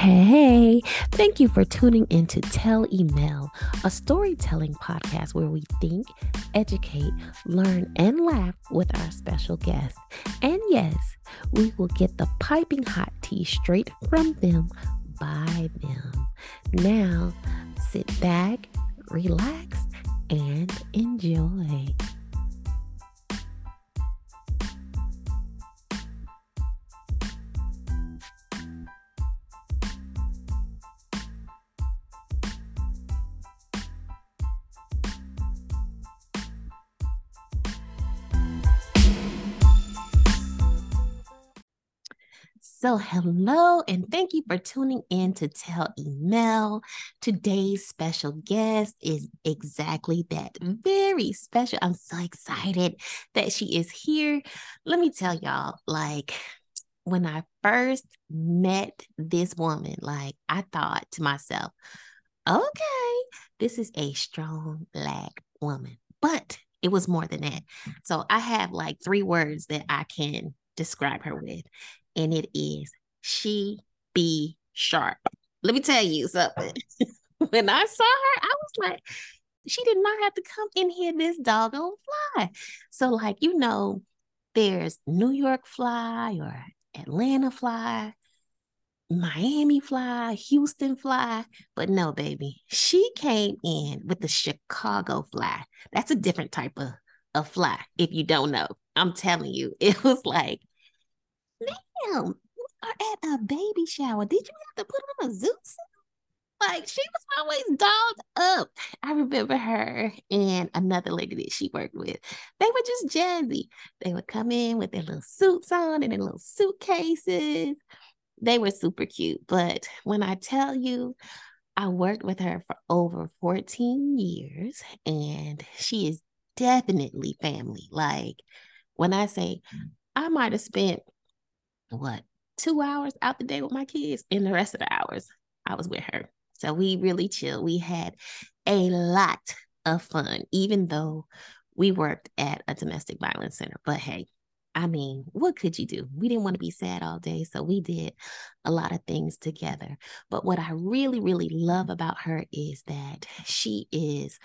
Hey, thank you for tuning in to Tell Emelle, a storytelling podcast where we think, educate, learn, and laugh with our special guests. And yes, we will get the piping hot tea straight from them by them. Now, sit back, relax, and enjoy. So, hello, and thank you for tuning in to Tell Emelle. Today's special guest is exactly that very special. I'm so excited that she is here. Let me tell y'all, like, when I first met this woman, like, I thought to myself, okay, this is a strong black woman. But it was more than that. So, I have like three words that I can describe her with and it is she be sharp. Let me tell you something. when I saw her, I was like, she did not have to come in here this doggone fly. So, like, you know, there's New York fly or Atlanta fly, Miami fly, Houston fly. But no, baby, she came in with the Chicago fly. That's a different type of, of fly, if you don't know. I'm telling you, it was like damn, we are at a baby shower. Did you have to put on a suit? Like she was always dolled up. I remember her and another lady that she worked with. They were just jazzy. They would come in with their little suits on and their little suitcases. They were super cute. But when I tell you, I worked with her for over 14 years and she is definitely family. Like when I say I might have spent what two hours out the day with my kids, and the rest of the hours I was with her. So we really chilled. We had a lot of fun, even though we worked at a domestic violence center. But hey, I mean, what could you do? We didn't want to be sad all day. So we did a lot of things together. But what I really, really love about her is that she is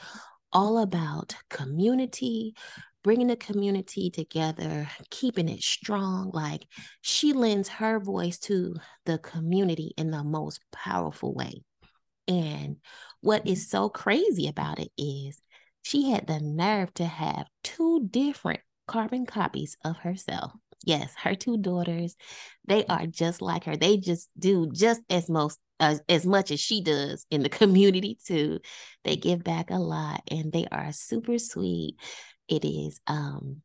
all about community, bringing the community together, keeping it strong. Like she lends her voice to the community in the most powerful way. And what is so crazy about it is she had the nerve to have two different carbon copies of herself. Yes, her two daughters, they are just like her. They just do just as most as, as much as she does in the community too. They give back a lot and they are super sweet. It is um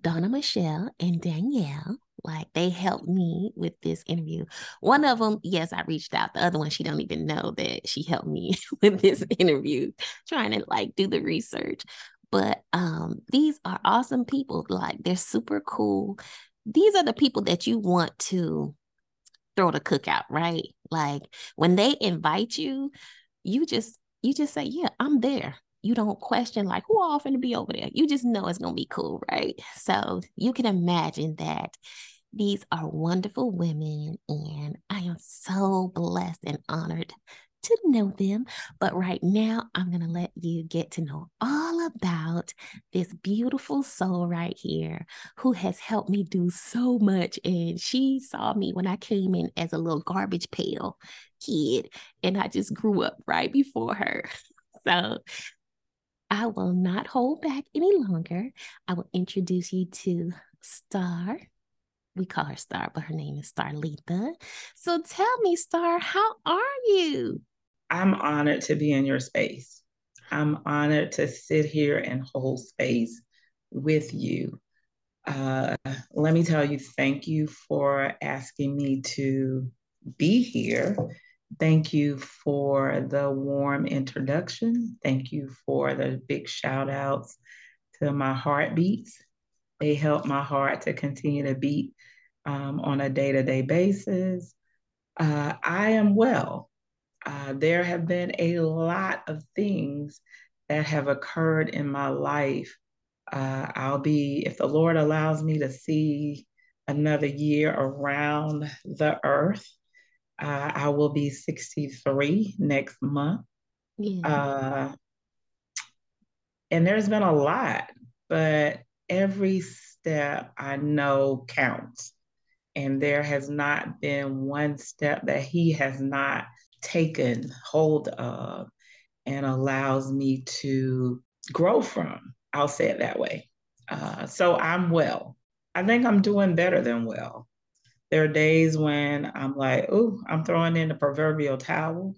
Donna Michelle and Danielle. Like they helped me with this interview. One of them, yes, I reached out. The other one, she don't even know that she helped me with this interview, trying to like do the research. But um, these are awesome people. Like they're super cool. These are the people that you want to throw the cookout, right? Like when they invite you, you just you just say, "Yeah, I'm there." You don't question like who all to be over there. You just know it's gonna be cool, right? So you can imagine that these are wonderful women, and I am so blessed and honored to know them. But right now, I'm going to let you get to know all about this beautiful soul right here who has helped me do so much. And she saw me when I came in as a little garbage pail kid, and I just grew up right before her. So I will not hold back any longer. I will introduce you to Star. We call her Star, but her name is Starletha. So tell me, Star, how are you? I'm honored to be in your space. I'm honored to sit here and hold space with you. Uh, let me tell you, thank you for asking me to be here Thank you for the warm introduction. Thank you for the big shout outs to my heartbeats. They help my heart to continue to beat um, on a day to day basis. Uh, I am well. Uh, there have been a lot of things that have occurred in my life. Uh, I'll be, if the Lord allows me to see another year around the earth, Uh, I will be 63 next month. Yeah. Uh, and there's been a lot, but every step I know counts. And there has not been one step that he has not taken hold of and allows me to grow from. I'll say it that way. Uh, so I'm well. I think I'm doing better than well. There are days when I'm like, oh, I'm throwing in the proverbial towel.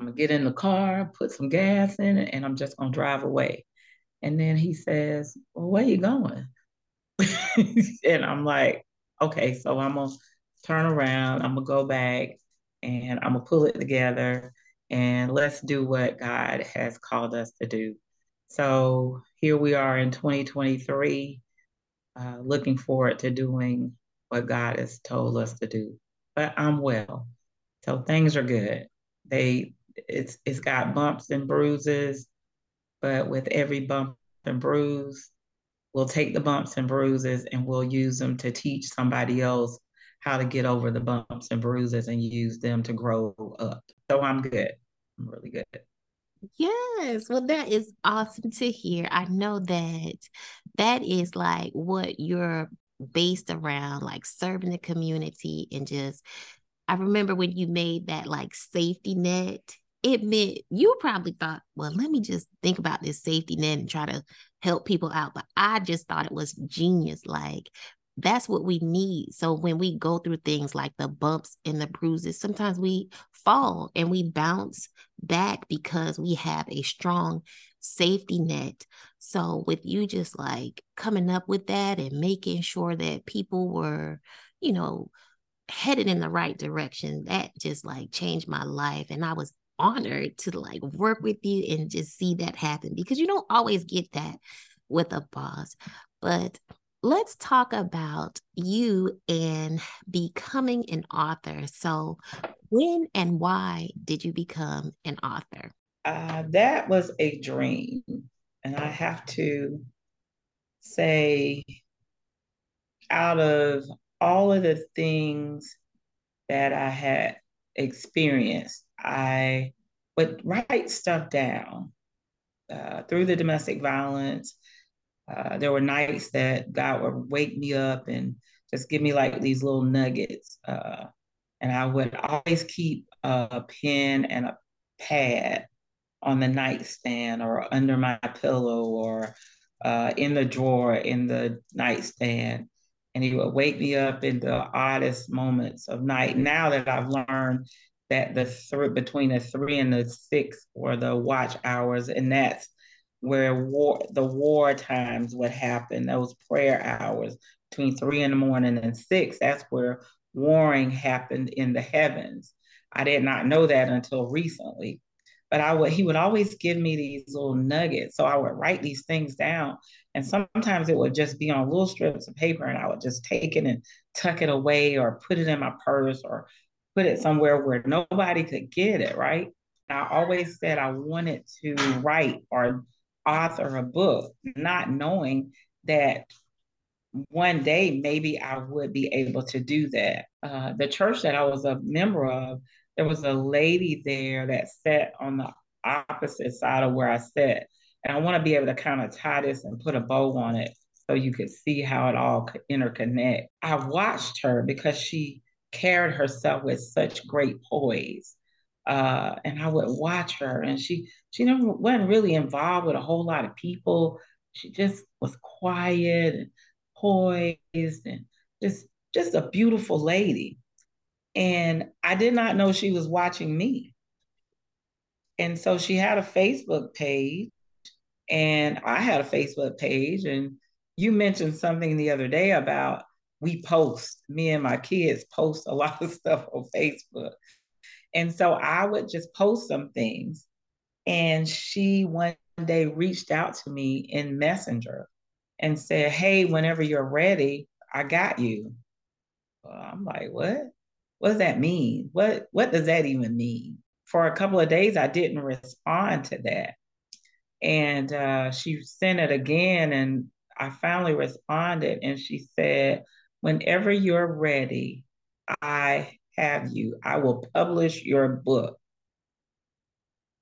I'm gonna get in the car, put some gas in it, and I'm just gonna drive away. And then he says, Well, where you going? and I'm like, okay, so I'm gonna turn around, I'm gonna go back and I'm gonna pull it together and let's do what God has called us to do. So here we are in 2023, uh, looking forward to doing what God has told us to do. But I'm well, so things are good. They it's it's got bumps and bruises, but with every bump and bruise, we'll take the bumps and bruises and we'll use them to teach somebody else how to get over the bumps and bruises and use them to grow up. So I'm good. I'm really good. Yes, well, that is awesome to hear. I know that that is like what you're based around, like serving the community and just. I remember when you made that like safety net it meant you probably thought, well, let me just think about this safety net and try to help people out. But I just thought it was genius. Like, that's what we need. So when we go through things like the bumps and the bruises, sometimes we fall and we bounce back because we have a strong safety net. So with you just like coming up with that and making sure that people were, you know, headed in the right direction, that just like changed my life. And I was honored to like work with you and just see that happen because you don't always get that with a boss. But let's talk about you and becoming an author. So, when and why did you become an author? Uh, that was a dream. And I have to say, out of all of the things that I had experienced, I would write stuff down uh, through the domestic violence. Uh, there were nights that God would wake me up and just give me like these little nuggets. Uh, and I would always keep a pen and a pad on the nightstand or under my pillow or uh, in the drawer in the nightstand. And he would wake me up in the oddest moments of night. Now that I've learned that the between the three and the six were the watch hours, and that's where war the war times would happen. Those prayer hours between three in the morning and six. That's where warring happened in the heavens. I did not know that until recently. But I would he would always give me these little nuggets. So I would write these things down. And sometimes it would just be on little strips of paper and I would just take it and tuck it away or put it in my purse or put it somewhere where nobody could get it, right? I always said I wanted to write or author a book, not knowing that one day maybe I would be able to do that. Uh, the church that I was a member of, there was a lady there that sat on the opposite side of where I sat. And I want to be able to kind of tie this and put a bow on it so you could see how it all could interconnect. I watched her because she carried herself with such great poise. Uh, and I would watch her, and she she never wasn't really involved with a whole lot of people. She just was quiet poised, and just just a beautiful lady. And I did not know she was watching me. And so she had a Facebook page, and I had a Facebook page. And you mentioned something the other day about we post, me and my kids post a lot of stuff on Facebook. And so I would just post some things. And she one day reached out to me in Messenger and said, Hey, whenever you're ready, I got you. Well, I'm like, what? What does that mean? What what does that even mean? For a couple of days, I didn't respond to that. And uh, she sent it again, and I finally responded, and she said, whenever you're ready, I have you. I will publish your book.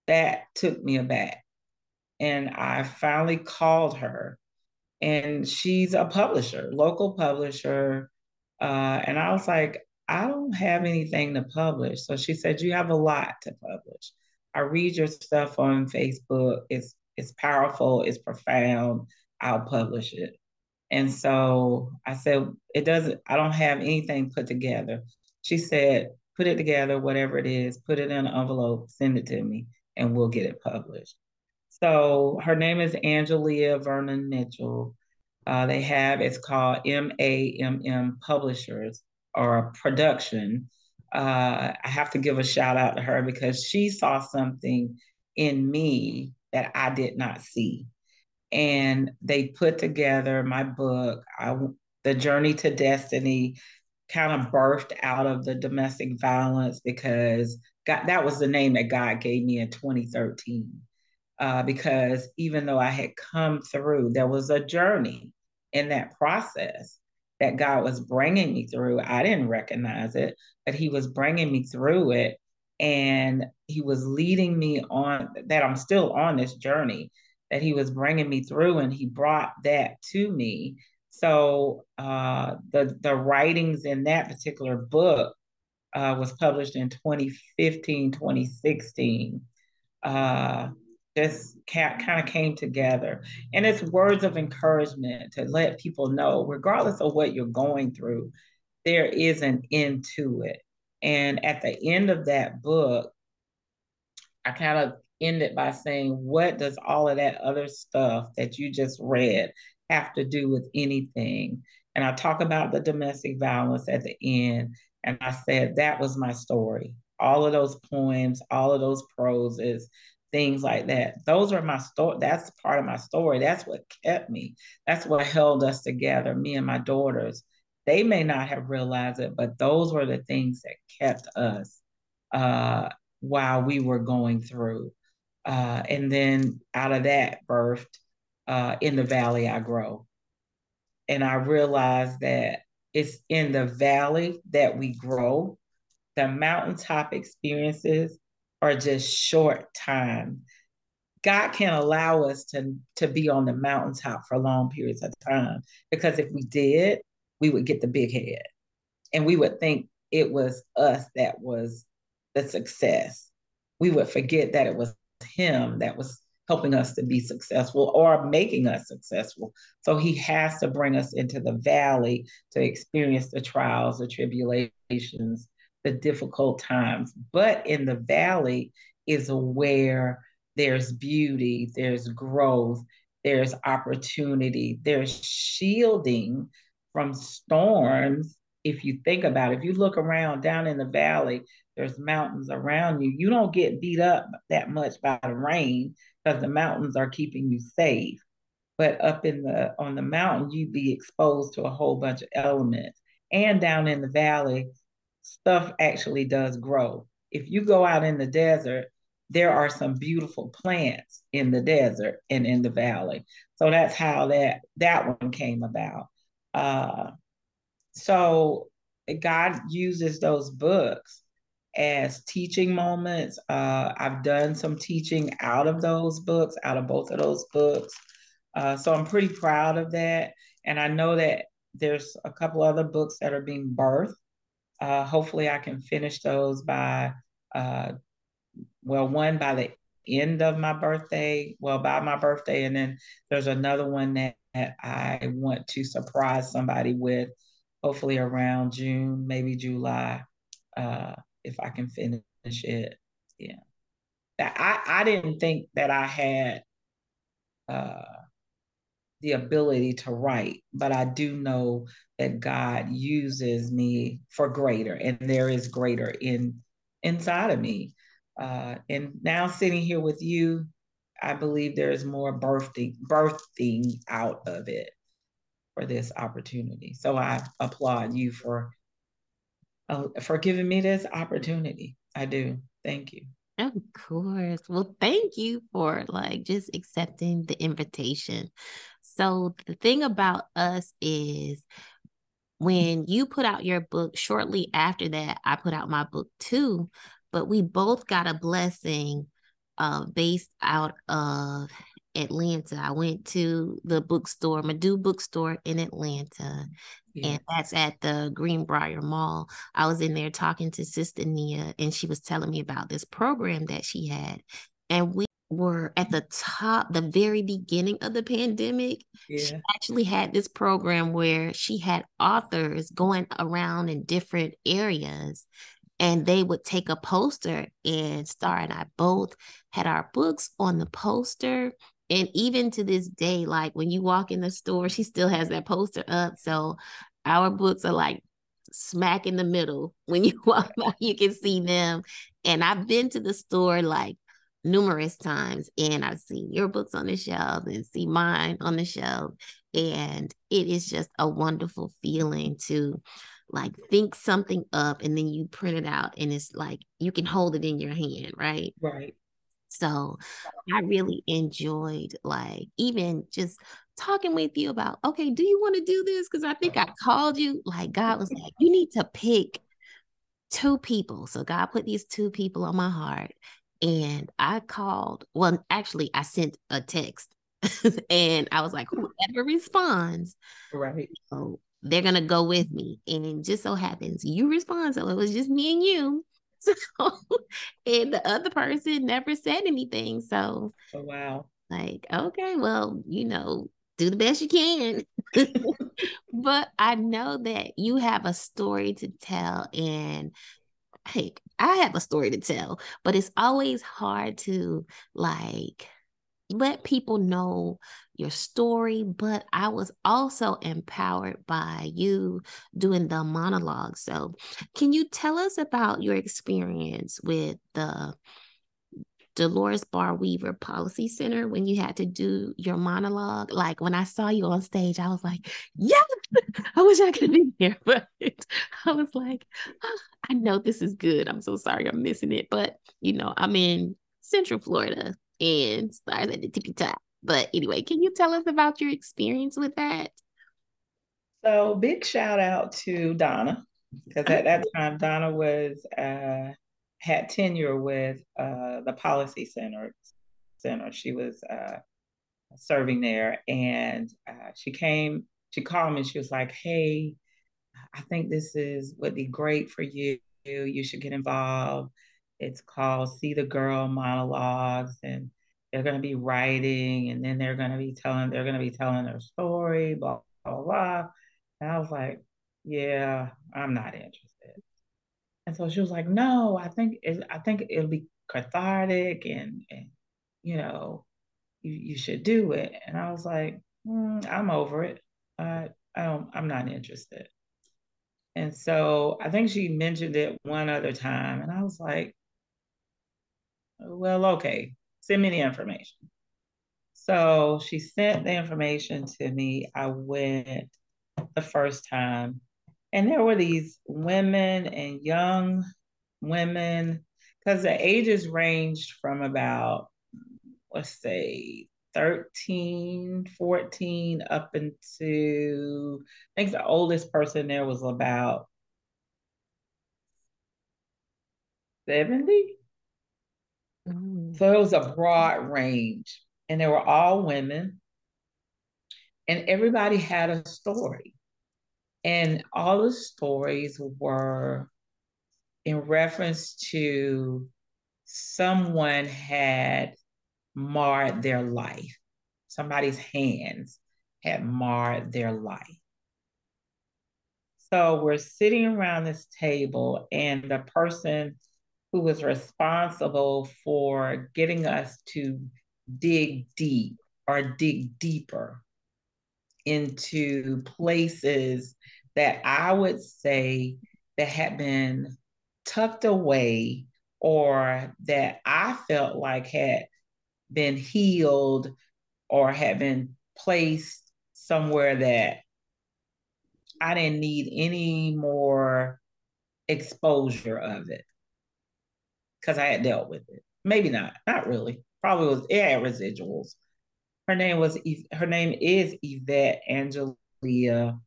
That took me aback. And I finally called her, and she's a publisher, local publisher. Uh, and I was like, I don't have anything to publish. So she said, You have a lot to publish. I read your stuff on Facebook. It's it's powerful, it's profound. I'll publish it. And so I said, it doesn't, I don't have anything put together. She said, put it together, whatever it is, put it in an envelope, send it to me, and we'll get it published. So her name is Angelia Vernon Mitchell. Uh, they have, it's called MAMM Publishers or Production. Uh, I have to give a shout out to her because she saw something in me that I did not see. And they put together my book, I, The Journey to Destiny, kind of birthed out of the domestic violence because God, that was the name that God gave me in 2013. Uh, because even though I had come through, there was a journey in that process that God was bringing me through. I didn't recognize it, but He was bringing me through it and he was leading me on that I'm still on this journey that he was bringing me through and he brought that to me so uh, the the writings in that particular book uh, was published in 2015 2016 uh, just kind of came together and it's words of encouragement to let people know regardless of what you're going through there is an end to it and at the end of that book, I kind of ended by saying, what does all of that other stuff that you just read have to do with anything? And I talk about the domestic violence at the end. And I said, that was my story. All of those poems, all of those proses, things like that. Those are my story. That's part of my story. That's what kept me. That's what held us together, me and my daughters. They may not have realized it, but those were the things that kept us uh, while we were going through. Uh, and then out of that birthed uh, In the Valley I Grow. And I realized that it's in the valley that we grow. The mountaintop experiences are just short time. God can allow us to, to be on the mountaintop for long periods of time because if we did, we would get the big head and we would think it was us that was the success. We would forget that it was him that was helping us to be successful or making us successful. So he has to bring us into the valley to experience the trials, the tribulations, the difficult times. But in the valley is where there's beauty, there's growth, there's opportunity, there's shielding from storms if you think about it, if you look around down in the valley, there's mountains around you. You don't get beat up that much by the rain because the mountains are keeping you safe. But up in the on the mountain, you'd be exposed to a whole bunch of elements. And down in the valley, stuff actually does grow. If you go out in the desert, there are some beautiful plants in the desert and in the valley. So that's how that that one came about. Uh, so God uses those books as teaching moments. Uh, I've done some teaching out of those books, out of both of those books. Uh, so I'm pretty proud of that. And I know that there's a couple other books that are being birthed. Uh, hopefully, I can finish those by, uh, well, one by the end of my birthday, well, by my birthday. And then there's another one that I want to surprise somebody with, hopefully around June, maybe July, uh, if I can finish it. Yeah. I, I didn't think that I had uh, the ability to write, but I do know that God uses me for greater, and there is greater in inside of me. Uh, and now sitting here with you, I believe there's more birthing birthing out of it for this opportunity. So I applaud you for uh, for giving me this opportunity. I do. Thank you. Of course. Well, thank you for like just accepting the invitation. So the thing about us is when you put out your book, shortly after that, I put out my book too. But we both got a blessing uh, based out of Atlanta. I went to the bookstore, Medu Bookstore in Atlanta, yeah. and that's at the Greenbriar Mall. I was in there talking to Sister Nia, and she was telling me about this program that she had. And we were at the top, the very beginning of the pandemic. Yeah. She actually had this program where she had authors going around in different areas and they would take a poster and Star and I both had our books on the poster. And even to this day, like when you walk in the store, she still has that poster up. So our books are like smack in the middle. When you walk by, you can see them. And I've been to the store like numerous times and I've seen your books on the shelf and see mine on the shelf. And it is just a wonderful feeling to like think something up and then you print it out and it's like you can hold it in your hand, right? Right. So I really enjoyed like even just talking with you about, okay, do you want to do this? Because I think I called you, like God was like, you need to pick two people. So God put these two people on my heart. And I called, well, actually, I sent a text and I was like, whoever hmm. responds, right. So they're gonna go with me. And just so happens you respond. So it was just me and you. So and the other person never said anything. So oh, wow. Like, okay, well, you know, do the best you can. but I know that you have a story to tell and hey, I have a story to tell, but it's always hard to like let people know your story, but I was also empowered by you doing the monologue. So, can you tell us about your experience with the Dolores Barr Weaver Policy Center when you had to do your monologue? Like when I saw you on stage, I was like, yeah, I wish I could be here. But I was like, oh, I know this is good. I'm so sorry I'm missing it. But, you know, I'm in Central Florida and stars at the tippy top. But anyway, can you tell us about your experience with that? So big shout out to Donna because at that time Donna was uh, had tenure with uh, the Policy Center. Center. She was uh, serving there, and uh, she came. She called me. She was like, "Hey, I think this is would be great for you. You should get involved. It's called See the Girl Monologues, and they're going to be writing, and then they're going to be telling. They're going to be telling their story. Blah blah blah." And I was like, "Yeah, I'm not interested." And so she was like, "No, I think it, I think it'll be cathartic, and and you know, you you should do it." And I was like, mm, "I'm over it. I I don't. I'm not interested." And so I think she mentioned it one other time, and I was like, "Well, okay, send me the information." So she sent the information to me. I went the first time and there were these women and young women, because the ages ranged from about, let's say, 13, 14, up into, I think the oldest person there was about 70. Mm. So it was a broad range, and they were all women, and everybody had a story. And all the stories were in reference to someone had marred their life. Somebody's hands had marred their life. So we're sitting around this table, and the person who was responsible for getting us to dig deep or dig deeper into places that I would say that had been tucked away or that I felt like had been healed or had been placed somewhere that I didn't need any more exposure of it because I had dealt with it. Maybe not, not really. Probably was it had residuals. Her name was her name is Yvette Angelia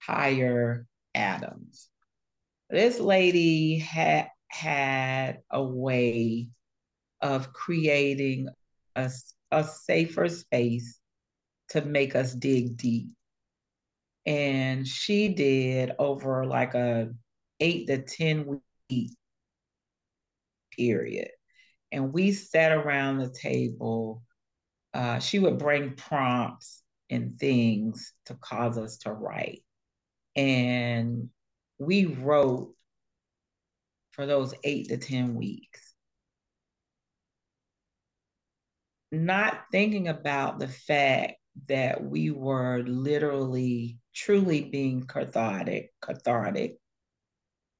Higher Adams. This lady had had a way of creating a, a safer space to make us dig deep. And she did over like a eight to 10 week period. And we sat around the table. Uh, she would bring prompts and things to cause us to write. And we wrote for those eight to 10 weeks. Not thinking about the fact that we were literally, truly being cathartic, cathartic,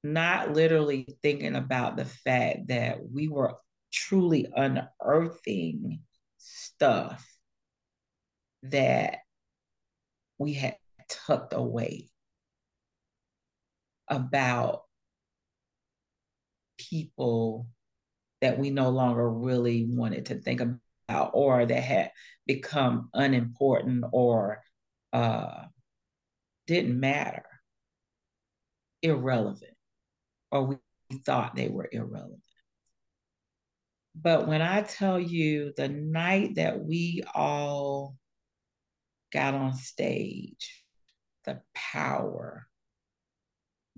not literally thinking about the fact that we were truly unearthing stuff that we had tucked away about people that we no longer really wanted to think about or that had become unimportant or uh, didn't matter, irrelevant, or we thought they were irrelevant. But when I tell you the night that we all got on stage, the power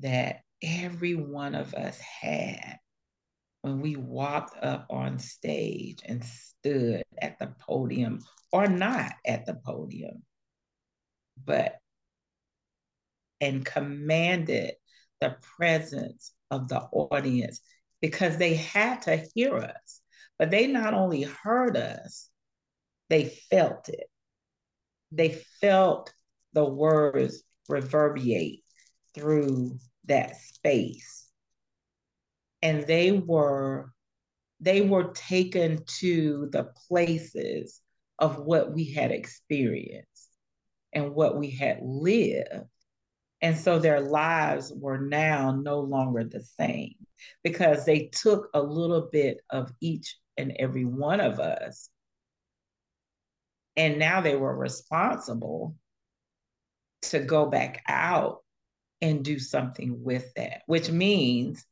that every one of us had when we walked up on stage and stood at the podium or not at the podium, but and commanded the presence of the audience because they had to hear us. But they not only heard us, they felt it. They felt the words reverberate through that space. And they were they were taken to the places of what we had experienced and what we had lived. And so their lives were now no longer the same because they took a little bit of each and every one of us. And now they were responsible to go back out and do something with that, which means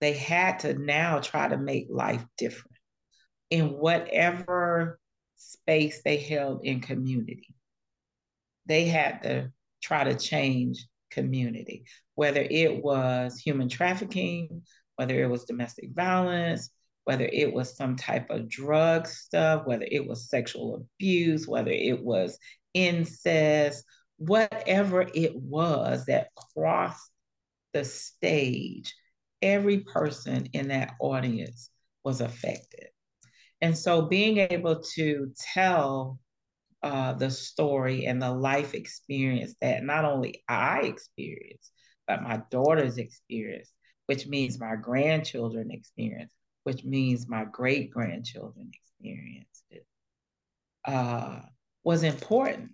they had to now try to make life different in whatever space they held in community. They had to try to change community, whether it was human trafficking, whether it was domestic violence, whether it was some type of drug stuff, whether it was sexual abuse, whether it was incest, whatever it was that crossed the stage, every person in that audience was affected. And so being able to tell uh, the story and the life experience that not only I experienced, but my daughters experienced, which means my grandchildren experienced, which means my great grandchildren experienced it, uh, was important.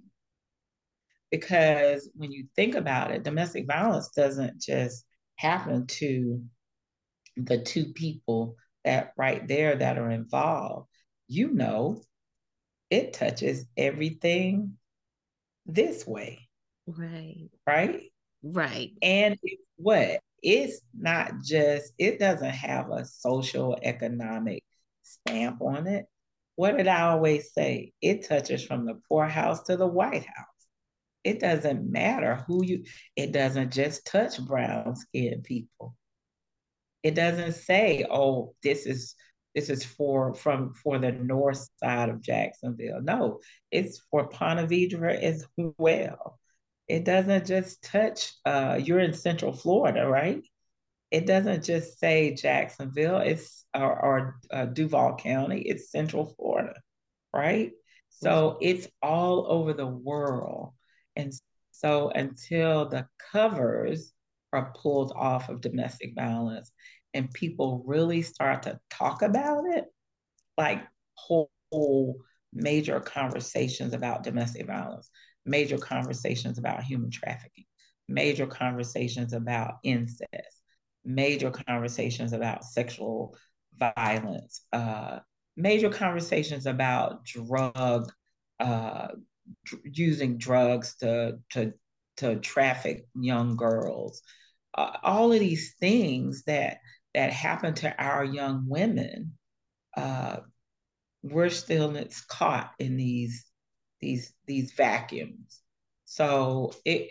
Because when you think about it, domestic violence doesn't just happen to the two people that right there that are involved. You know, it touches everything this way. Right. Right? Right. And it's what? it's not just, it doesn't have a social economic stamp on it. What did I always say? It touches from the poorhouse to the White House. It doesn't matter who you, it doesn't just touch brown skinned people. It doesn't say, oh, this is this is for from for the north side of Jacksonville. No, it's for Ponte Vedra as well. It doesn't just touch uh, you're in central florida right? It doesn't just say jacksonville it's or, or uh, duval county it's central florida right? So it's all over the world and so until the covers are pulled off of domestic violence and people really start to talk about it like whole major conversations about domestic violence major conversations about human trafficking, major conversations about incest, major conversations about sexual violence, uh, major conversations about drug, uh, using drugs to, to to traffic young girls. Uh, all of these things that that happen to our young women, uh, we're still it's caught in these these these vacuums. So it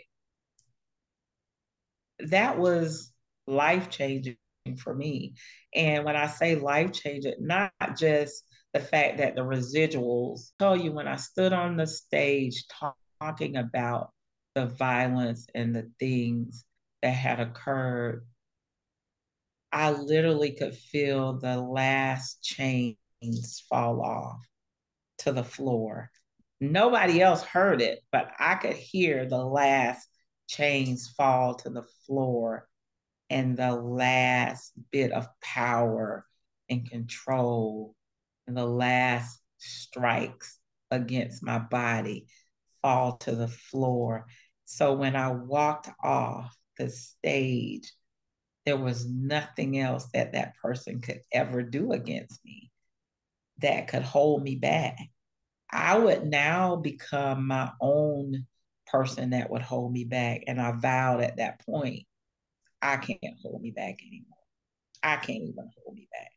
that was life changing for me. And when I say life changing, not just the fact that the residuals tell you when I stood on the stage talk, talking about the violence and the things that had occurred, I literally could feel the last chains fall off to the floor. Nobody else heard it, but I could hear the last chains fall to the floor and the last bit of power and control and the last strikes against my body fall to the floor. So when I walked off the stage, there was nothing else that that person could ever do against me that could hold me back. I would now become my own person that would hold me back. And I vowed at that point, I can't hold me back anymore. I can't even hold me back.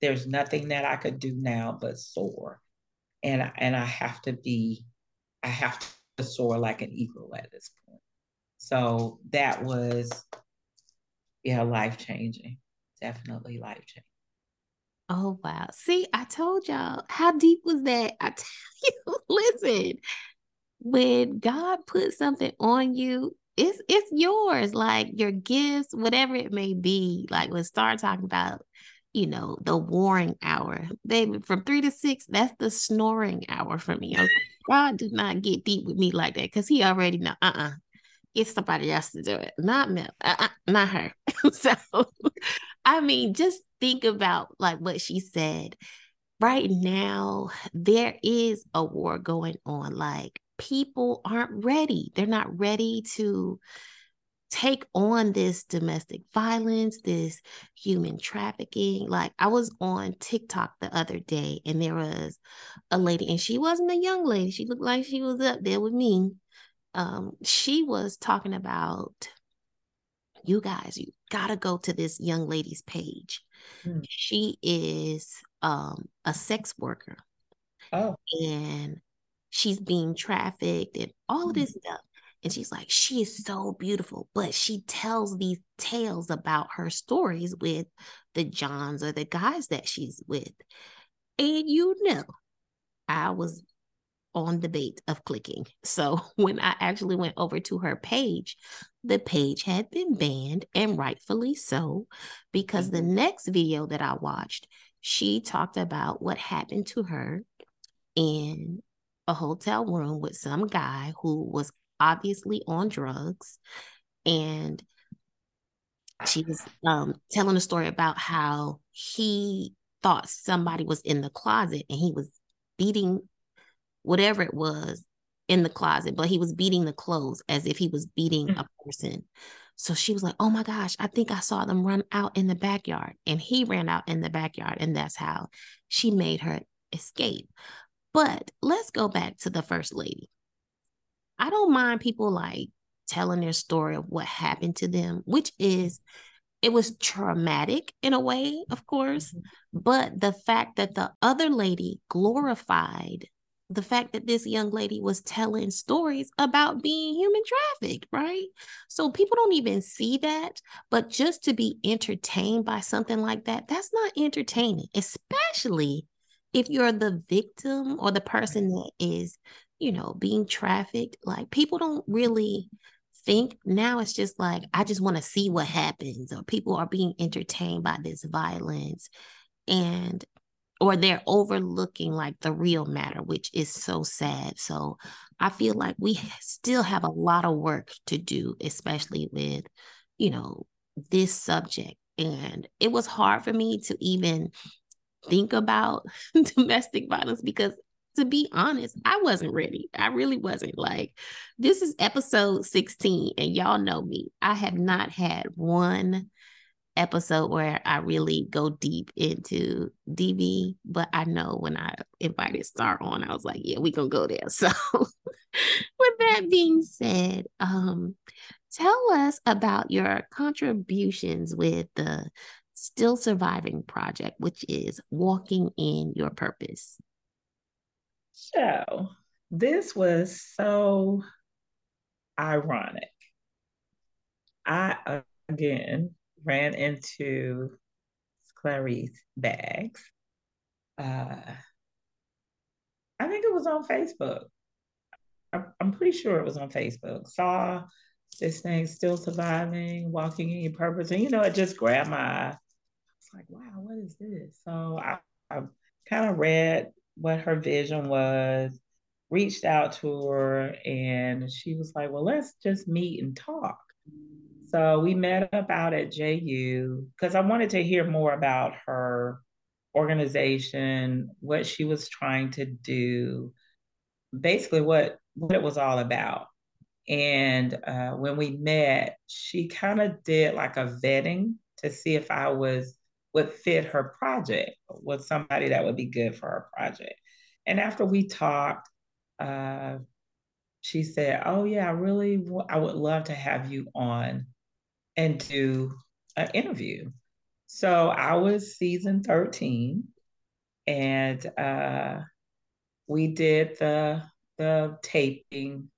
There's nothing that I could do now but soar. And, and I have to be, I have to soar like an eagle at this point. So that was, yeah, life changing. Definitely life changing. Oh wow. See, I told y'all how deep was that? I tell you, listen, when God puts something on you, it's it's yours, like your gifts, whatever it may be. Like let's start talking about, you know, the warring hour. Baby, from three to six, that's the snoring hour for me. Okay? God did not get deep with me like that because he already know, uh-uh. get somebody else to do it, not me, uh-uh, not her. so I mean, just think about like what she said. Right now, there is a war going on. Like people aren't ready. They're not ready to take on this domestic violence, this human trafficking. Like I was on TikTok the other day and there was a lady and she wasn't a young lady. She looked like she was up there with me. Um she was talking about you guys, you got to go to this young lady's page. Mm. She is um a sex worker. Oh. And she's being trafficked and all of this mm-hmm. stuff. And she's like, she is so beautiful, but she tells these tales about her stories with the Johns or the guys that she's with. And you know, I was on the bait of clicking. So when I actually went over to her page, the page had been banned and rightfully so, because the mm-hmm. next video that I watched, she talked about what happened to her in a hotel room with some guy who was obviously on drugs and she was um, telling a story about how he thought somebody was in the closet and he was beating whatever it was in the closet, but he was beating the clothes as if he was beating mm-hmm. a person. So she was like, Oh my gosh, I think I saw them run out in the backyard. And he ran out in the backyard. And that's how she made her escape. But let's go back to the first lady. I don't mind people like telling their story of what happened to them, which is it was traumatic in a way, of course, mm-hmm. but the fact that the other lady glorified the fact that this young lady was telling stories about being human trafficked, right? So people don't even see that, but just to be entertained by something like that, that's not entertaining, especially if you're the victim or the person that is, you know, being trafficked, like people don't really think now it's just like I just want to see what happens or people are being entertained by this violence and or they're overlooking like the real matter which is so sad. So I feel like we still have a lot of work to do especially with you know this subject and it was hard for me to even think about domestic violence because to be honest, I wasn't ready. I really wasn't. Like, this is episode 16, and y'all know me. I have not had one episode where I really go deep into DV, but I know when I invited Star on, I was like, yeah, we gonna go there. So with that being said, um, tell us about your contributions with the Still Surviving Project, which is walking in your purpose. So this was so ironic. I again ran into Clarice Bags. Uh, I think it was on Facebook. I'm pretty sure it was on Facebook. Saw this thing still surviving, walking in your purpose, and you know, it just grabbed my eye. It's like, wow, what is this? So I, I kind of read what her vision was, reached out to her, and she was like, well, let's just meet and talk. So we met up out at JU because I wanted to hear more about her organization, what she was trying to do, basically what what it was all about. And uh, when we met, she kind of did like a vetting to see if I was would fit her project, was somebody that would be good for her project. And after we talked, uh, she said, "Oh yeah, I really, w- I would love to have you on and do an interview." So I was season thirteen, and uh, we did the the taping,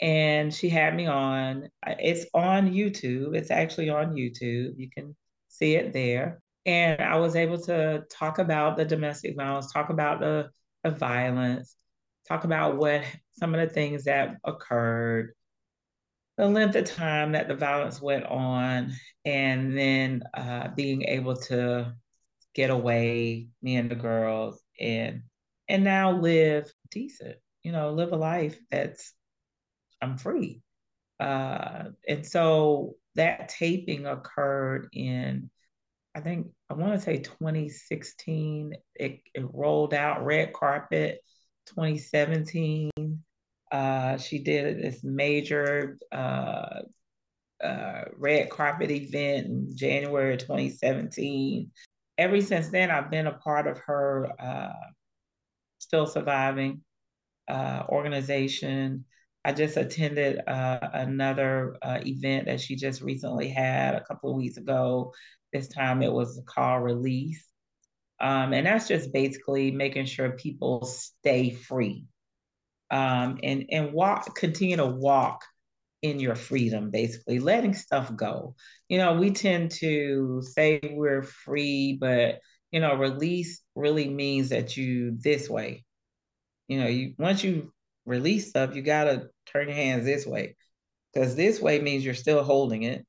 and she had me on. It's on YouTube. It's actually on YouTube. You can see it there. And I was able to talk about the domestic violence, talk about the, the violence, talk about what some of the things that occurred, the length of time that the violence went on, and then uh, being able to get away, me and the girls, and and now live decent, you know, live a life that's I'm free. Uh, and so that taping occurred in, I think I want to say 2016. It, it rolled out red carpet 2017. Uh, she did this major uh, uh, red carpet event in January 2017. Ever since then, I've been a part of her uh, Still Surviving uh, organization. I just attended uh, another event that she just recently had a couple of weeks ago. This time it was called Release. Um, and that's just basically making sure people stay free um, and, and walk, continue to walk in your freedom, basically letting stuff go. You know, we tend to say we're free, but you know, release really means that you this way. You know, you once you release stuff, you gotta turn your hands this way. Because this way means you're still holding it.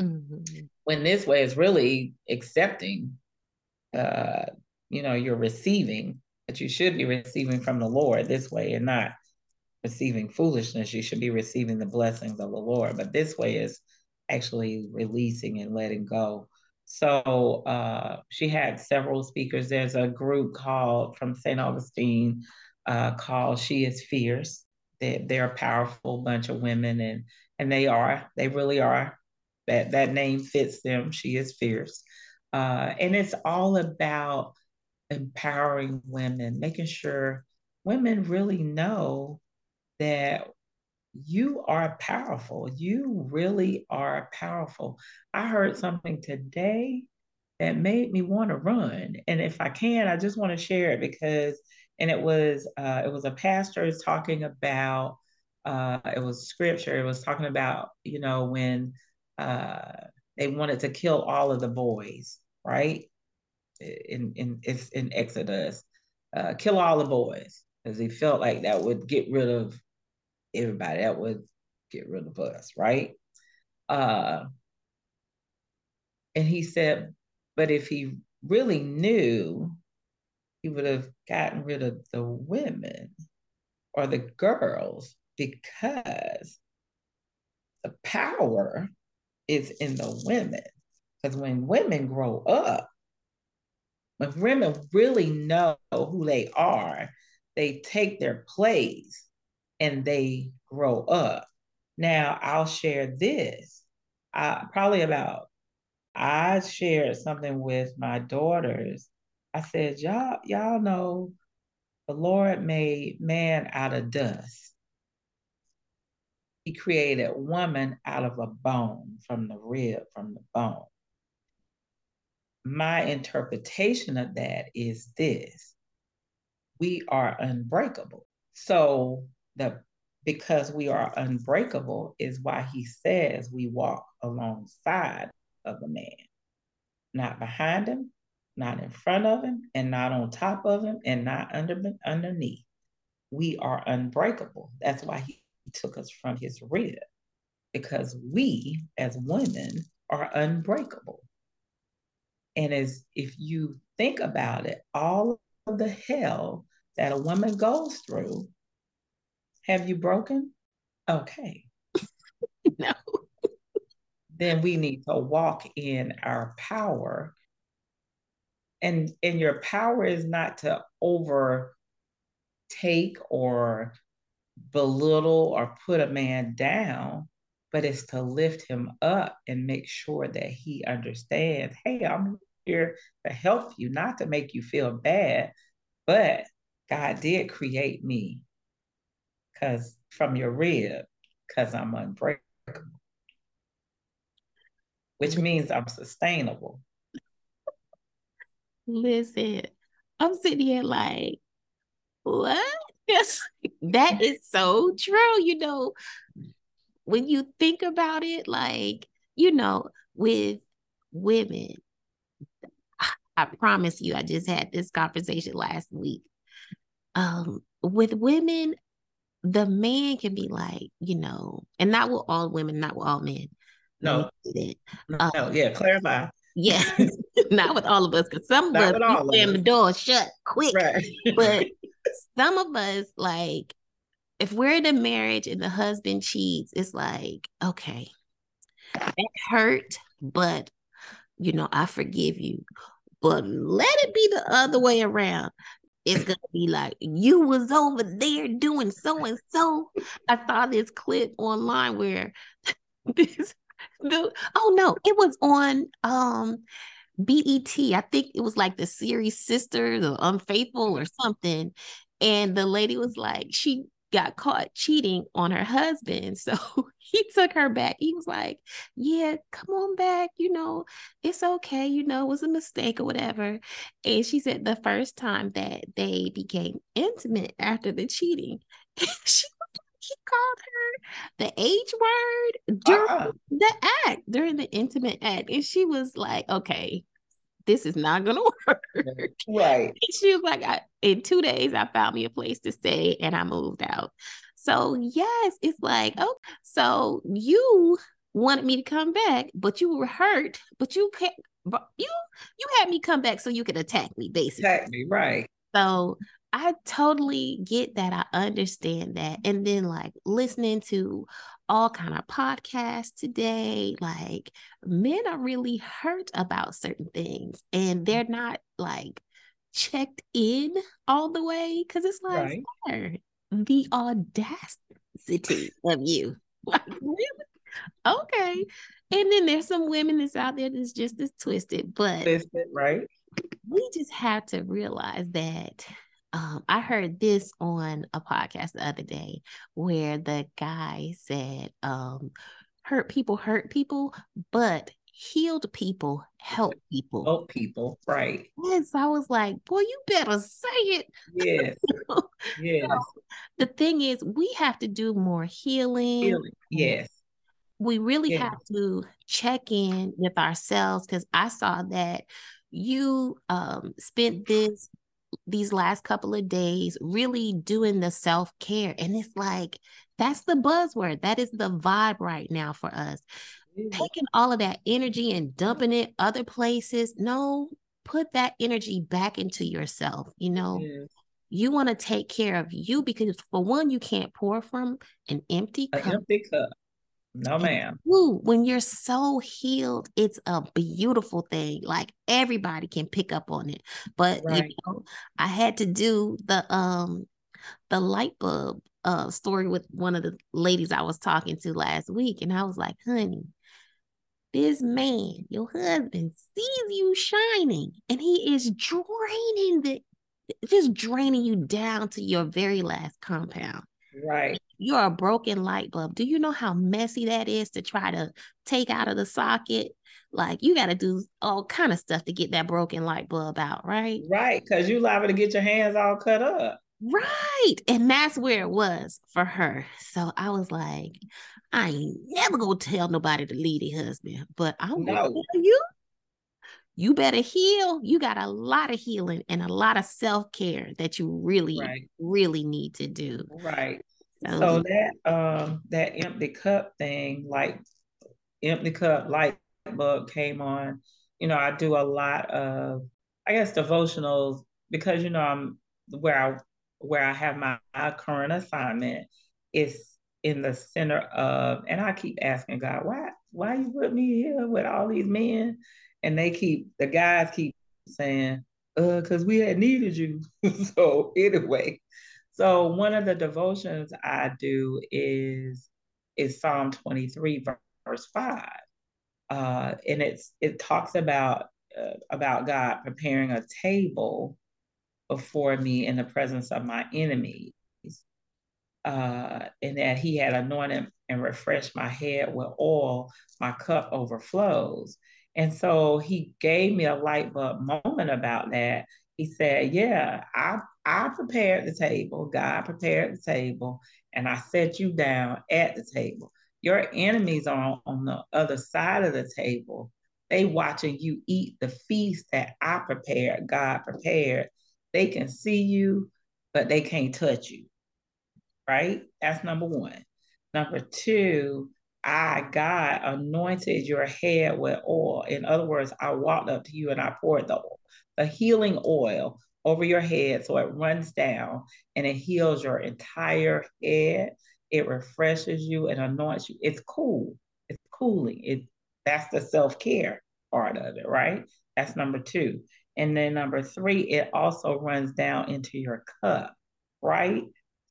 Mm-hmm. When this way is really accepting uh, you know, you're receiving, that you should be receiving from the Lord this way and not receiving foolishness. You should be receiving the blessings of the Lord. But this way is actually releasing and letting go. So uh, she had several speakers. There's a group called from St. Augustine uh, called She is Fierce. They, they're a powerful bunch of women, and and they are. They really are. That that name fits them. She is fierce. Uh, and it's all about empowering women, making sure women really know that you are powerful. You really are powerful. I heard something today that made me want to run. And if I can, I just want to share it because, and it was, uh, it was a pastor talking about, uh, it was scripture. It was talking about, you know, when uh, they wanted to kill all of the boys right? In in it's in Exodus, uh, kill all the boys, because he felt like that would get rid of everybody. That would get rid of us, right? Uh, and he said, but if he really knew, he would have gotten rid of the women or the girls because the power is in the women. Because when women grow up, when women really know who they are, they take their place and they grow up. Now, I'll share this. Uh, probably about, I shared something with my daughters. I said, y'all, y'all know the Lord made man out of dust. He created woman out of a bone from the rib, from the bone. My interpretation of that is this we are unbreakable. So the because we are unbreakable is why he says we walk alongside of a man, not behind him, not in front of him, and not on top of him, and not under underneath. We are unbreakable. That's why he took us from his rib, because we as women are unbreakable. And as if you think about it, all of the hell that a woman goes through, have you broken? Okay. no. Then we need to walk in our power. And and your power is not to overtake or belittle or put a man down, but it's to lift him up and make sure that he understands, hey, I'm here to help you, not to make you feel bad, but God did create me because from your rib, because I'm unbreakable, which means I'm sustainable. Listen, I'm sitting here like, what? Yes, that is so true. You know, when you think about it, like, you know, with women, I promise you, I just had this conversation last week. Um, with women, the man can be like, you know, and not with all women, not with all men. No, um, no, yeah, clarify. Yeah, not with all of us, because some of us slam the door shut quick. Right. but some of us, like, if we're in a marriage and the husband cheats, it's like, okay, that hurt, but you know, I forgive you. But let it be the other way around. It's gonna be like you was over there doing so and so. I saw this clip online where this the oh no, it was on um BET. I think it was like the series Sisters or Unfaithful or something. And the lady was like, she got caught cheating on her husband. So he took her back. He was like, Yeah, come on back. You know, it's okay. You know, it was a mistake or whatever. And she said the first time that they became intimate after the cheating, she he called her the H word uh-uh. during uh-uh. the act, during the intimate act. And she was like, okay, this is not gonna work. Right. And she was like, I, in two days, I found me a place to stay and I moved out. So yes, it's like, oh, so you wanted me to come back, but you were hurt, but you can't you you had me come back so you could attack me, basically. Attack me, right. So I totally get that. I understand that. And then like listening to all kind of podcasts today, like men are really hurt about certain things and they're not like checked in all the way because it's like right. the audacity of you. Like really? Okay. And then there's some women that's out there that's just as twisted, but twisted, right? We just have to realize that um, I heard this on a podcast the other day where the guy said, um, hurt people hurt people, but healed people help people. Help people, right. Yes, I was like, boy, you better say it. Yes. yes. So the thing is, we have to do more healing. Healing. Yes. We really yes. have to check in with ourselves because I saw that you um, spent this these last couple of days really doing the self care. And it's like, that's the buzzword. That is the vibe right now for us. Mm-hmm. Taking all of that energy and dumping it other places. No, put that energy back into yourself. You know, you want to take care of you because, for one, you can't pour from an empty cup. An empty cup. No, ma'am. Ooh, when you're so healed, it's a beautiful thing. Like everybody can pick up on it. But right. you know, I had to do the um the light bulb uh story with one of the ladies I was talking to last week, and I was like, honey, this man, your husband, sees you shining and he is draining the just draining you down to your very last compound. Right. You're a broken light bulb. Do you know how messy that is to try to take out of the socket? Like you got to do all kind of stuff to get that broken light bulb out, right? Right, because you liable to get your hands all cut up. Right. And that's where it was for her. So I was like, I ain't never gonna tell nobody to leave their husband, but I'm no. gonna tell you, you better heal. You got a lot of healing and a lot of self-care that you really, right. really need to do. Right. So, so that um that empty cup thing, like empty cup light bulb came on. You know, I do a lot of I guess devotionals because you know I'm where I where I have my, my current assignment is in the center of, and I keep asking God, why, why you put me here with all these men? And they keep, the guys keep saying, uh, because we had needed you. so anyway, so one of the devotions I do is is Psalm 23, verse 5. Uh, and it's it talks about uh, about God preparing a table before me in the presence of my enemies uh, and that he had anointed and refreshed my head with oil, my cup overflows. And so he gave me a light bulb moment about that. He said, Yeah, I, I prepared the table. God prepared the table, and I set you down at the table. Your enemies are on the other side of the table. They watching you eat the feast that I prepared, God prepared. They can see you, but they can't touch you right? That's number one. Number two, I, God, anointed your head with oil. In other words, I walked up to you and I poured the, the healing oil over your head so it runs down and it heals your entire head. It refreshes you and anoints you. It's cool. It's cooling. It that's the self-care part of it, right? That's number two. And then number three, it also runs down into your cup, right?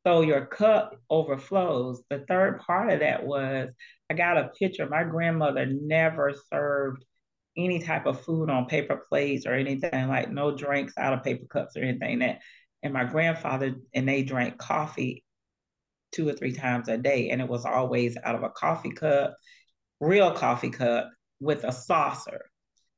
So your cup overflows. The third part of that was I got a picture. My grandmother never served any type of food on paper plates or anything like no drinks out of paper cups or anything that and my grandfather and they drank coffee two or three times a day and it was always out of a coffee cup real coffee cup with a saucer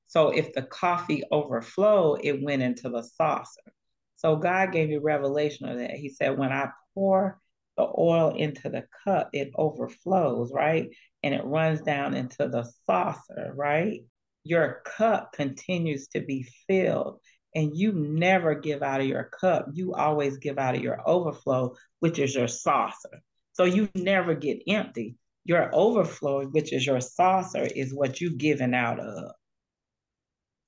so if the coffee overflowed it went into the saucer so god gave me revelation of that he said when i pour the oil into the cup, it overflows, right? And it runs down into the saucer, right? Your cup continues to be filled and you never give out of your cup. You always give out of your overflow, which is your saucer. So you never get empty. Your overflow, which is your saucer, is what you giving out of.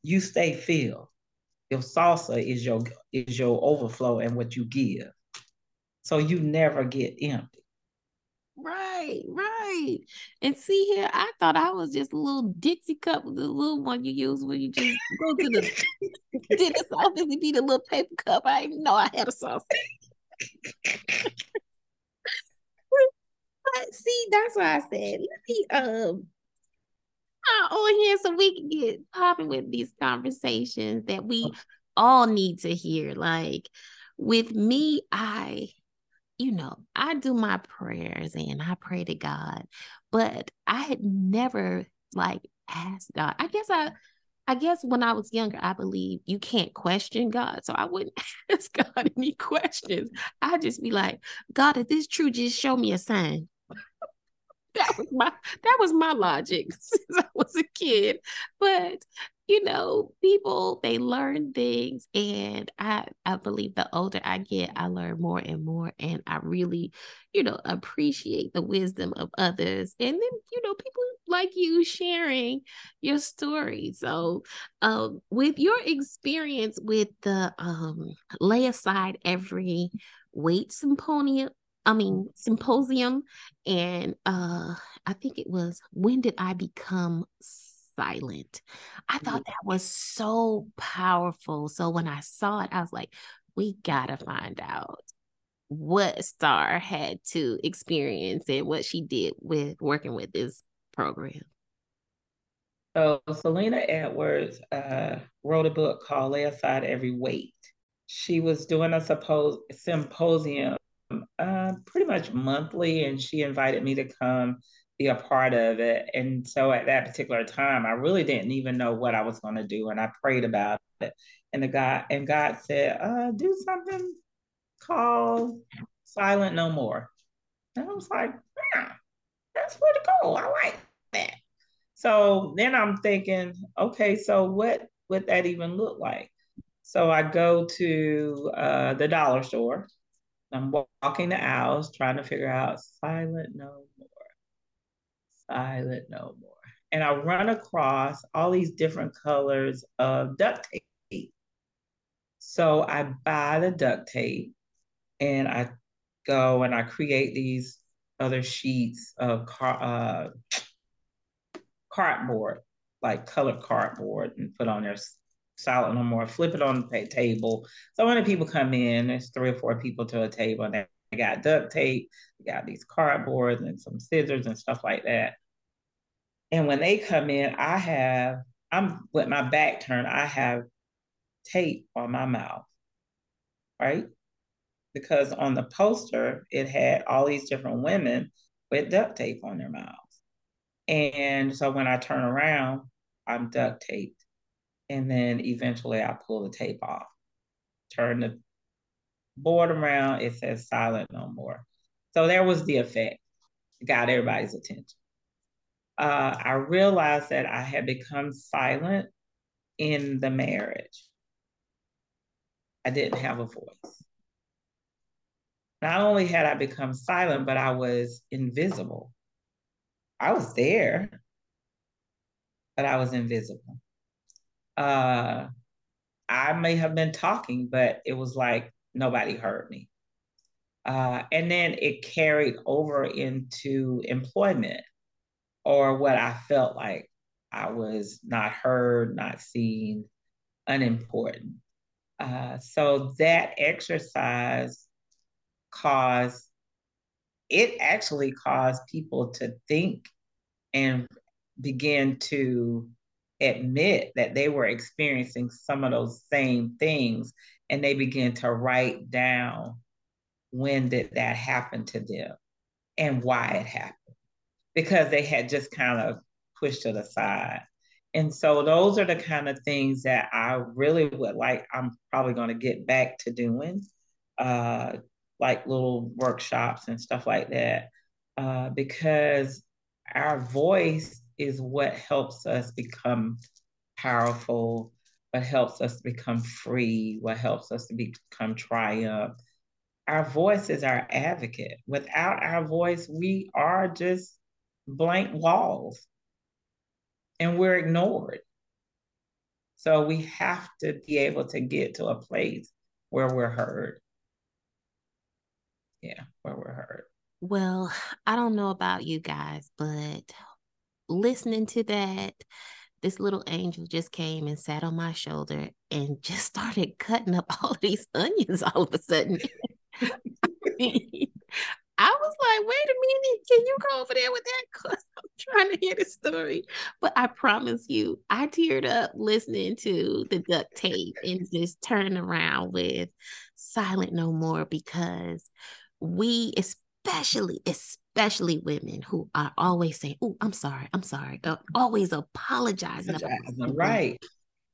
You stay filled. Your saucer is your is your overflow and what you give. So you never get empty. Right, right. And see here, I thought I was just a little Dixie cup, the little one you use when you just go to the dentist office and need a little paper cup. I didn't know I had a sauce. but see, that's why I said let me um on here so we can get popping with these conversations that we all need to hear. Like with me, I you know, I do my prayers and I pray to God, but I had never like asked God. I guess I I guess when I was younger, I believe you can't question God. So I wouldn't ask God any questions. I'd just be like, God, if this true, just show me a sign. That was my that was my logic since I was a kid. But you know, people they learn things and I I believe the older I get, I learn more and more and I really, you know, appreciate the wisdom of others. And then, you know, people like you sharing your story. So, um with your experience with the um lay aside every weight symposium I mean symposium and uh I think it was when did I become silent. I thought mm-hmm. that was so powerful. So when I saw it, I was like, we gotta find out what Star had to experience and what she did with working with this program. So Selena Edwards uh, wrote a book called Lay Aside Every Weight. She was doing a suppose, symposium much monthly, and she invited me to come be a part of it. And so at that particular time, I really didn't even know what I was going to do, and I prayed about it. And the God and God said, uh, "Do something called Silent No More." And I was like, "Yeah, that's where to go. I like that." So then I'm thinking, okay, so what would that even look like? So I go to uh, the dollar store. I'm walking the aisles trying to figure out silent no more. Silent no more. And I run across all these different colors of duct tape. So I buy the duct tape and I go and I create these other sheets of car, uh, cardboard, like colored cardboard, and put on their silent no more, flip it on the table. So when the people come in, there's three or four people to a table, and they got duct tape, they got these cardboards and some scissors and stuff like that. And when they come in, I have, I'm with my back turned, I have tape on my mouth, right? Because on the poster, it had all these different women with duct tape on their mouths. And so when I turn around, I'm duct taped. And then eventually I pull the tape off, turn the board around, it says silent no more. So there was the effect, got everybody's attention. Uh, I realized that I had become silent in the marriage. I didn't have a voice. Not only had I become silent, but I was invisible. I was there, but I was invisible. Uh, I may have been talking, but it was like nobody heard me. Uh, and then it carried over into employment or what I felt like I was not heard, not seen, unimportant. Uh, so that exercise caused it actually caused people to think and begin to admit that they were experiencing some of those same things and they began to write down when did that happen to them and why it happened because they had just kind of pushed it aside. And so those are the kind of things that i really would like i'm probably going to get back to doing uh, like little workshops and stuff like that uh, because our voice is what helps us become powerful, what helps us to become free, what helps us to become triumph. Our voice is our advocate. Without our voice, we are just blank walls and we're ignored. So we have to be able to get to a place where we're heard. Yeah, where we're heard. Well, I don't know about you guys, but listening to that, this little angel just came and sat on my shoulder and just started cutting up all these onions all of a sudden. I was like, wait a minute, can you go over there with that? Because I'm trying to hear the story. But I promise you, I teared up listening to the duct tape and just turning around with Silent No More because we, especially, especially women who are always saying, Oh, I'm sorry, I'm sorry, uh, always apologizing. right.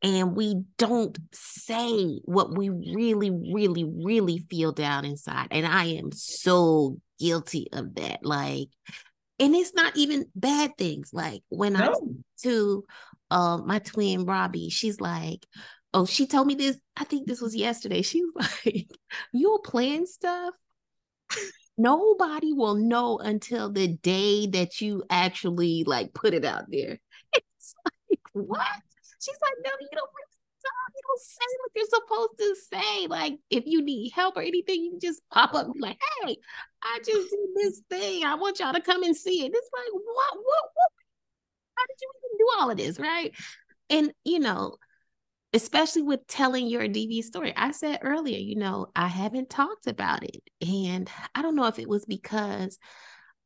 And we don't say what we really, really, really feel down inside. And I am so guilty of that. Like, and it's not even bad things. Like when no. I to uh, my twin Robbie, she's like, oh, she told me this. I think this was yesterday. She was like, you're playing stuff nobody will know until the day that you actually like put it out there. It's like, what? She's like, no, you don't you don't say what you're supposed to say. Like, if you need help or anything, you just pop up and be like, hey, I just did this thing. I want y'all to come and see it. It's like, what, what, what? How did you even do all of this? Right. And, you know, especially with telling your DV story. I said earlier, you know, I haven't talked about it. And I don't know if it was because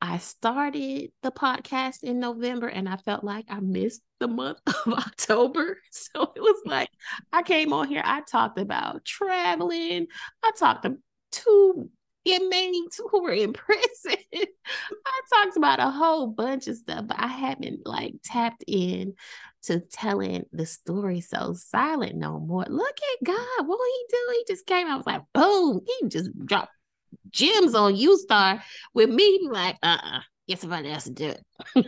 I started the podcast in November and I felt like I missed the month of October. So it was like I came on here, I talked about traveling, I talked to two inmates who were in prison. I talked about a whole bunch of stuff, but I haven't like tapped in to telling the story so silent no more. Look at God. What will he do? He just came. I was like, boom. He just dropped gems on you star with me like, uh-uh, get somebody else to do it.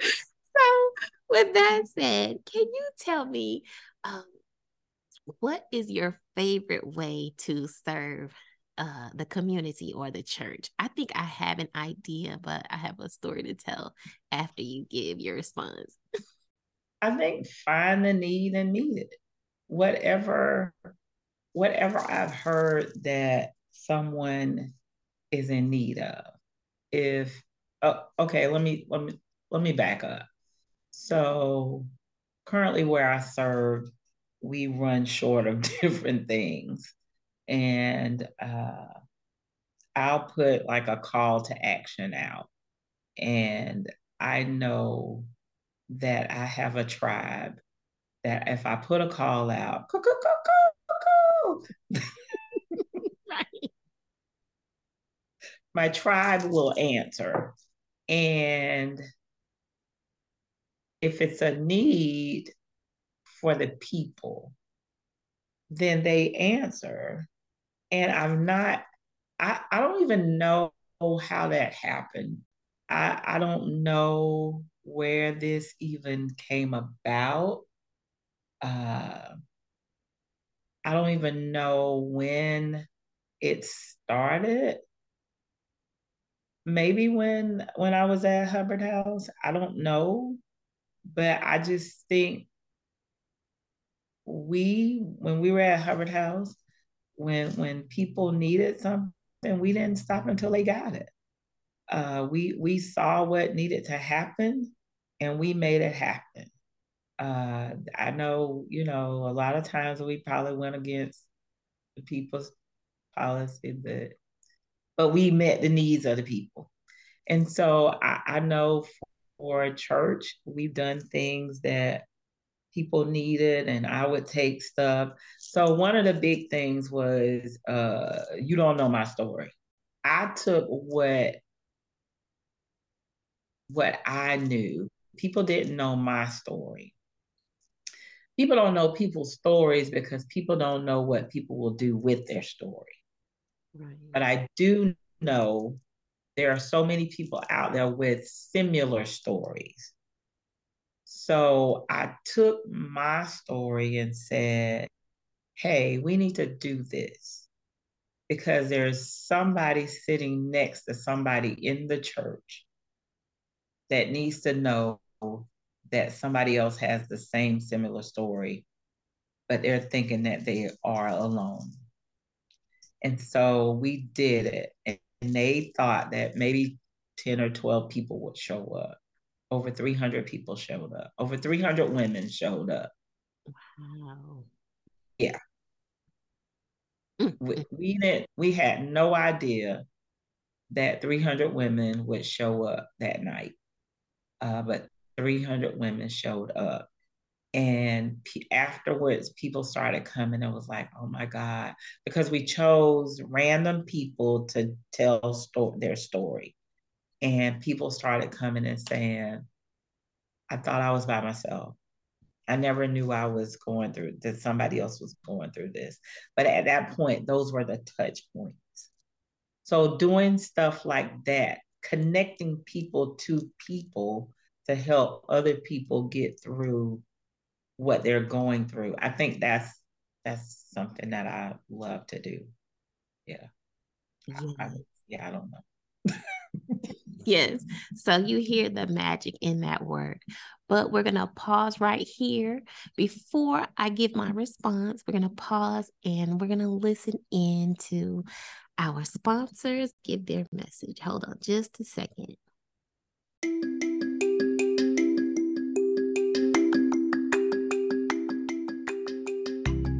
so with that said, can you tell me um, what is your favorite way to serve uh, the community or the church? I think I have an idea, but I have a story to tell after you give your response. I think find the need and meet it. Whatever, whatever I've heard that someone is in need of. If oh, okay, let me let me let me back up. So currently where I serve, we run short of different things. And uh, I'll put like a call to action out. And I know that I have a tribe that if I put a call out, my tribe will answer. And if it's a need, for the people, then they answer. And I'm not, I, I don't even know how that happened. I, I don't know where this even came about. Uh, I don't even know when it started. Maybe when when I was at Hubbard House, I don't know, but I just think we when we were at Hubbard House, when when people needed something, we didn't stop until they got it. Uh, we we saw what needed to happen, and we made it happen. Uh, I know, you know, a lot of times we probably went against the people's policy, but but we met the needs of the people. And so I, I know for a church, we've done things that people needed and I would take stuff. So one of the big things was uh you don't know my story. I took what what I knew. People didn't know my story. People don't know people's stories because people don't know what people will do with their story. Right. But I do know there are so many people out there with similar stories so I took my story and said, hey, we need to do this because there's somebody sitting next to somebody in the church that needs to know that somebody else has the same similar story, but they're thinking that they are alone. And so we did it. And they thought that maybe 10 or 12 people would show up over 300 people showed up. Over 300 women showed up. Wow. Yeah. We, we didn't, we had no idea that 300 women would show up that night. Uh, but 300 women showed up. And p- afterwards, people started coming and was like, oh my God, because we chose random people to tell sto- their story and people started coming and saying, I thought I was by myself. I never knew I was going through that somebody else was going through this. But at that point, those were the touch points. So doing stuff like that, connecting people to people to help other people get through what they're going through. I think that's that's something that I love to do. Yeah. Yeah, I, yeah, I don't know. yes. So you hear the magic in that word. But we're going to pause right here. Before I give my response, we're going to pause and we're going to listen in to our sponsors give their message. Hold on just a second.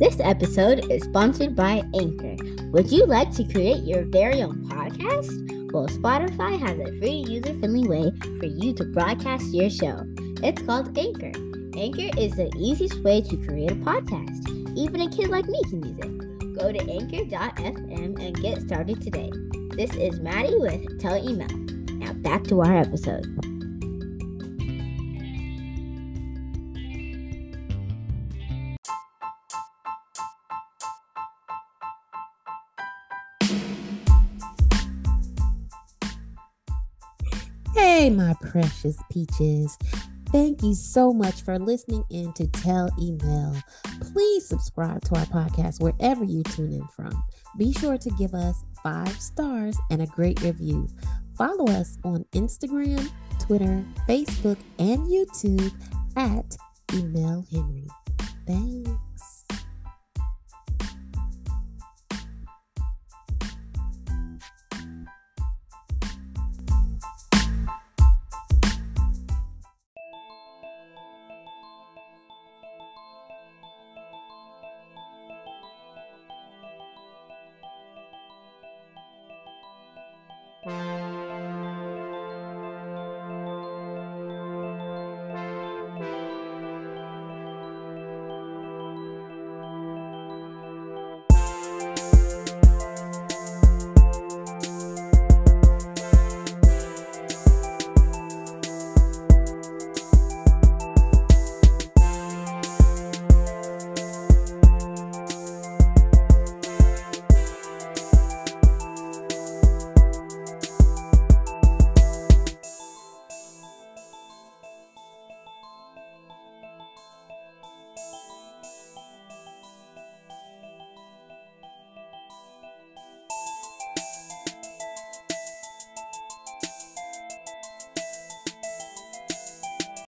This episode is sponsored by Anchor. Would you like to create your very own podcast? Well, Spotify has a free user friendly way for you to broadcast your show. It's called Anchor. Anchor is the easiest way to create a podcast. Even a kid like me can use it. Go to anchor.fm and get started today. This is Maddie with Tell Emelle. Now back to our episode. Hey, my precious peaches. Thank you so much for listening in to Tell Emelle. Please subscribe to our podcast wherever you tune in from. Be sure to give us five stars and a great review. Follow us on Instagram, Twitter, Facebook, and YouTube at Emelle Henry. Thanks.